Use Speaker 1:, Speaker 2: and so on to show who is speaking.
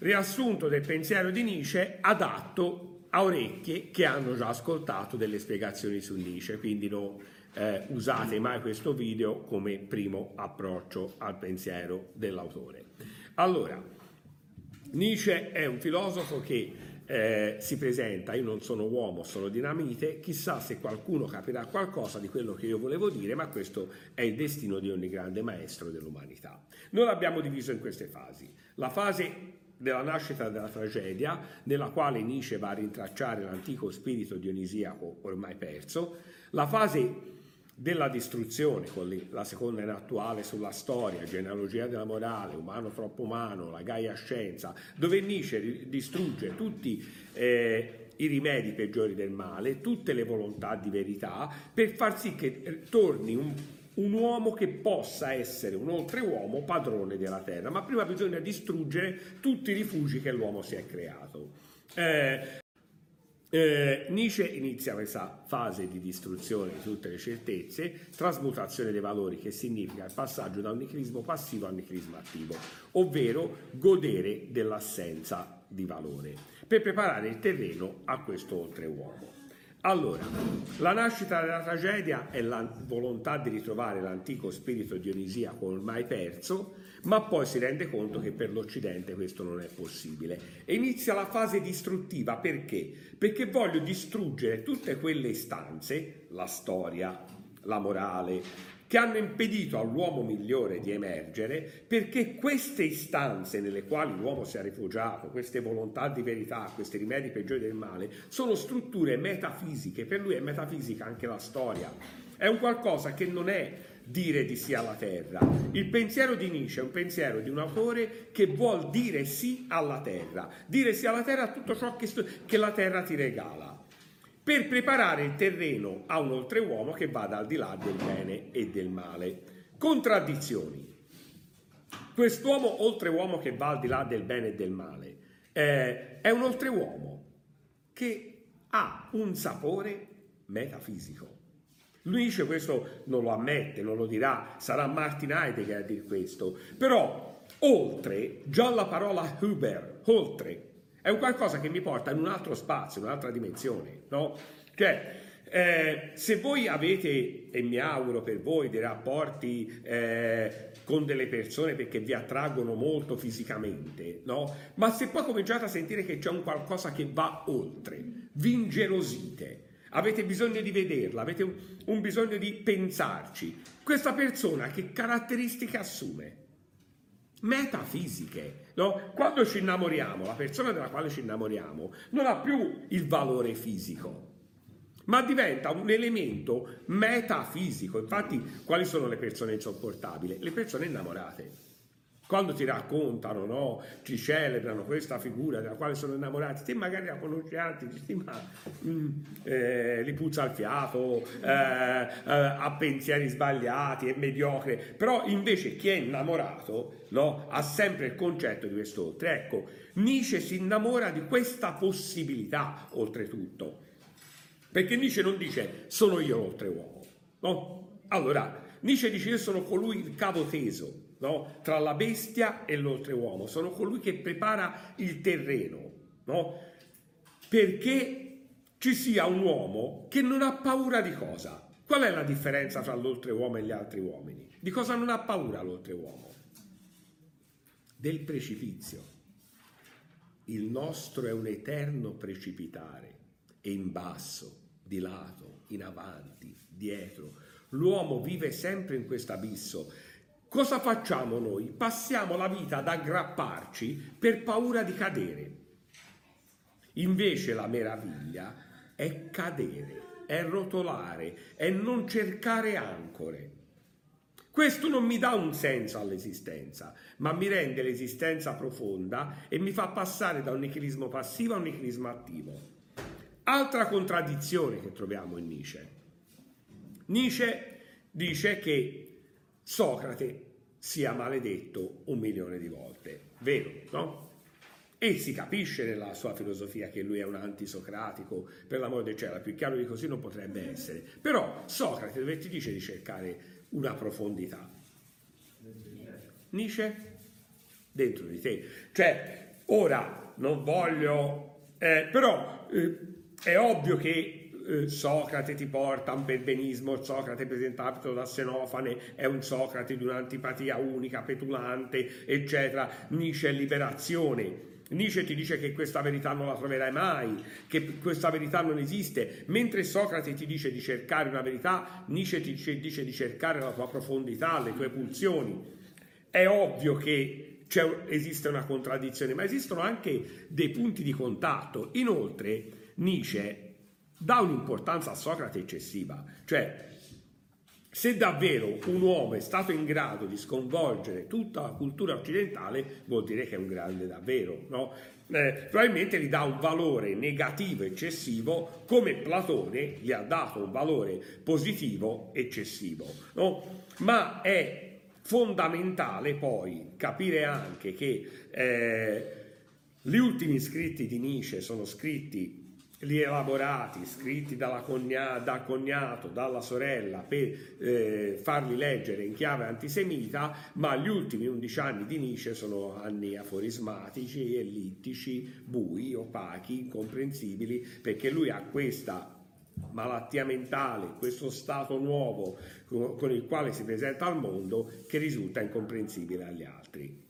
Speaker 1: Riassunto del pensiero di Nietzsche adatto a orecchie che hanno già ascoltato delle spiegazioni su Nietzsche, quindi non eh, usate mai questo video come primo approccio al pensiero dell'autore. Allora, Nietzsche è un filosofo che eh, si presenta, io non sono uomo, sono dinamite, chissà se qualcuno capirà qualcosa di quello che io volevo dire, ma questo è il destino di ogni grande maestro dell'umanità. Noi l'abbiamo diviso in queste fasi. La fase della nascita della tragedia, nella quale Nietzsche va a rintracciare l'antico spirito dionisiaco ormai perso, la fase della distruzione, con la seconda in attuale sulla storia, genealogia della morale, umano troppo umano, la Gaia Scienza, dove Nietzsche distrugge tutti eh, i rimedi peggiori del male, tutte le volontà di verità, per far sì che eh, torni un, un uomo che possa essere un oltreuomo padrone della terra. Ma prima bisogna distruggere tutti i rifugi che l'uomo si è creato. Eh, eh, Nietzsche inizia questa fase di distruzione di tutte le certezze, trasmutazione dei valori che significa il passaggio da un nichilismo passivo a un nichilismo attivo, ovvero godere dell'assenza di valore, per preparare il terreno a questo oltreuomo. Allora, la nascita della tragedia è la volontà di ritrovare l'antico spirito dionisiaco ormai perso, ma poi si rende conto che per l'Occidente questo non è possibile. E inizia la fase distruttiva perché? Perché voglio distruggere tutte quelle istanze, la storia, la morale, che hanno impedito all'uomo migliore di emergere perché queste istanze nelle quali l'uomo si è rifugiato, queste volontà di verità, questi rimedi peggiori del male, sono strutture metafisiche, per lui è metafisica anche la storia, è un qualcosa che non è dire di sì alla terra. Il pensiero di Nietzsche è un pensiero di un autore che vuol dire sì alla terra, dire sì alla terra a tutto ciò che, che la terra ti regala per preparare il terreno a un oltreuomo che vada al di là del bene e del male. Contraddizioni. Quest'uomo oltreuomo che va al di là del bene e del male eh, è un oltreuomo che ha un sapore metafisico. Lui dice questo, non lo ammette, non lo dirà, sarà Martin Heidegger a dire questo, però oltre, già la parola Huber, oltre, è un qualcosa che mi porta in un altro spazio, in un'altra dimensione, no? Cioè, eh, se voi avete, e mi auguro per voi, dei rapporti eh, con delle persone perché vi attraggono molto fisicamente, no? Ma se poi cominciate a sentire che c'è un qualcosa che va oltre, vi ingelosite, avete bisogno di vederla, avete un, un bisogno di pensarci, questa persona che caratteristiche assume? Metafisiche. No? Quando ci innamoriamo, la persona della quale ci innamoriamo non ha più il valore fisico, ma diventa un elemento metafisico. Infatti, quali sono le persone insopportabili? Le persone innamorate. Quando ti raccontano, no, ci celebrano questa figura della quale sono innamorati, te magari la conosci anche, dici, ma mm, eh, li puzza il fiato, eh, eh, ha pensieri sbagliati, è mediocre, però invece chi è innamorato no, ha sempre il concetto di quest'oltre. Ecco, Nietzsche si innamora di questa possibilità, oltretutto, perché Nietzsche non dice sono io l'oltreuomo, no? Allora, Nietzsche dice io sono colui il cavo teso, no? tra la bestia e l'oltreuomo, sono colui che prepara il terreno, no? perché ci sia un uomo che non ha paura di cosa? Qual è la differenza tra l'oltreuomo e gli altri uomini? Di cosa non ha paura l'oltreuomo? Del precipizio. Il nostro è un eterno precipitare, e in basso, di lato, in avanti, dietro. L'uomo vive sempre in questo abisso Cosa facciamo noi? Passiamo la vita ad aggrapparci per paura di cadere. Invece la meraviglia è cadere, è rotolare, è non cercare ancore. Questo non mi dà un senso all'esistenza, ma mi rende l'esistenza profonda e mi fa passare da un nichilismo passivo a un nichilismo attivo. Altra contraddizione che troviamo in Nietzsche. Nietzsche dice che Socrate sia maledetto un milione di volte. Vero, no? e si capisce nella sua filosofia che lui è un antisocratico, per l'amore del cielo, più chiaro di così non potrebbe essere. Però Socrate dove ti dice di cercare una profondità? Nietzsche? Dentro di te. Cioè, ora non voglio... Eh, però eh, è ovvio che Socrate ti porta un perbenismo, Socrate presentato da Xenofane è un Socrate di un'antipatia unica, petulante, eccetera, Nietzsche è liberazione, Nietzsche ti dice che questa verità non la troverai mai, che questa verità non esiste, mentre Socrate ti dice di cercare una verità, Nietzsche ti dice di cercare la tua profondità, le tue pulsioni. È ovvio che esiste una contraddizione, ma esistono anche dei punti di contatto. Inoltre, Nietzsche dà un'importanza a Socrate eccessiva, cioè se davvero un uomo è stato in grado di sconvolgere tutta la cultura occidentale, vuol dire che è un grande davvero, no? eh, probabilmente gli dà un valore negativo eccessivo come Platone gli ha dato un valore positivo eccessivo. No? Ma è fondamentale poi capire anche che eh, gli ultimi scritti di Nietzsche sono scritti rielaborati, scritti cogna, dal cognato, dalla sorella, per eh, farli leggere in chiave antisemita, ma gli ultimi 11 anni di Nietzsche sono anni aforismatici, ellittici, bui, opachi, incomprensibili, perché lui ha questa malattia mentale, questo stato nuovo con il quale si presenta al mondo che risulta incomprensibile agli altri.